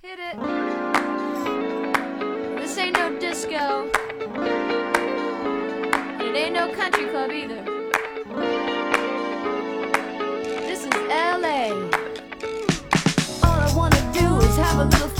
Hit it. This ain't no disco. It ain't no country club either. This is LA. All I wanna do is have a little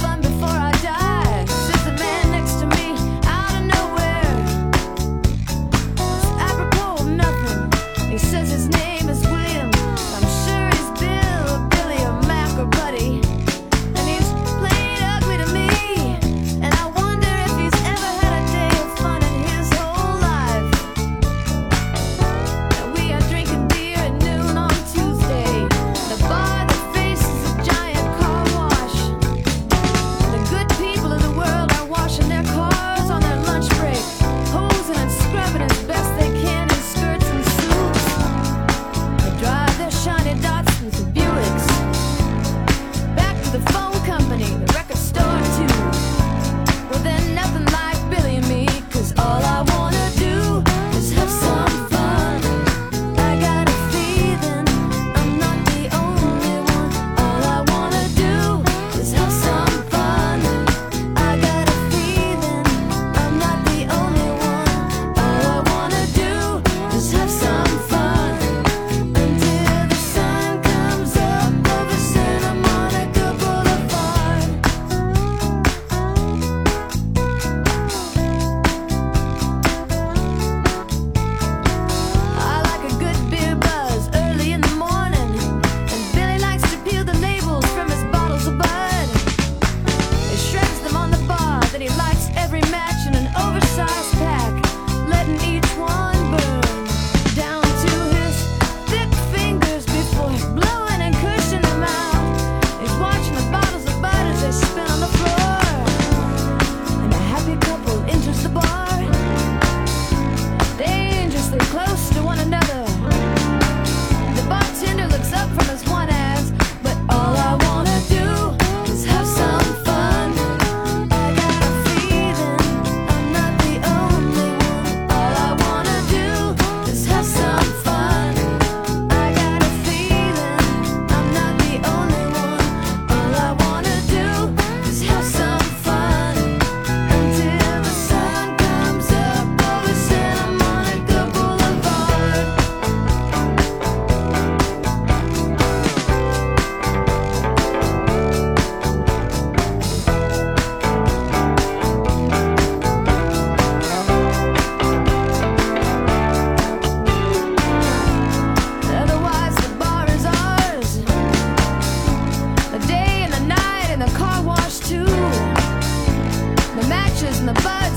the bus.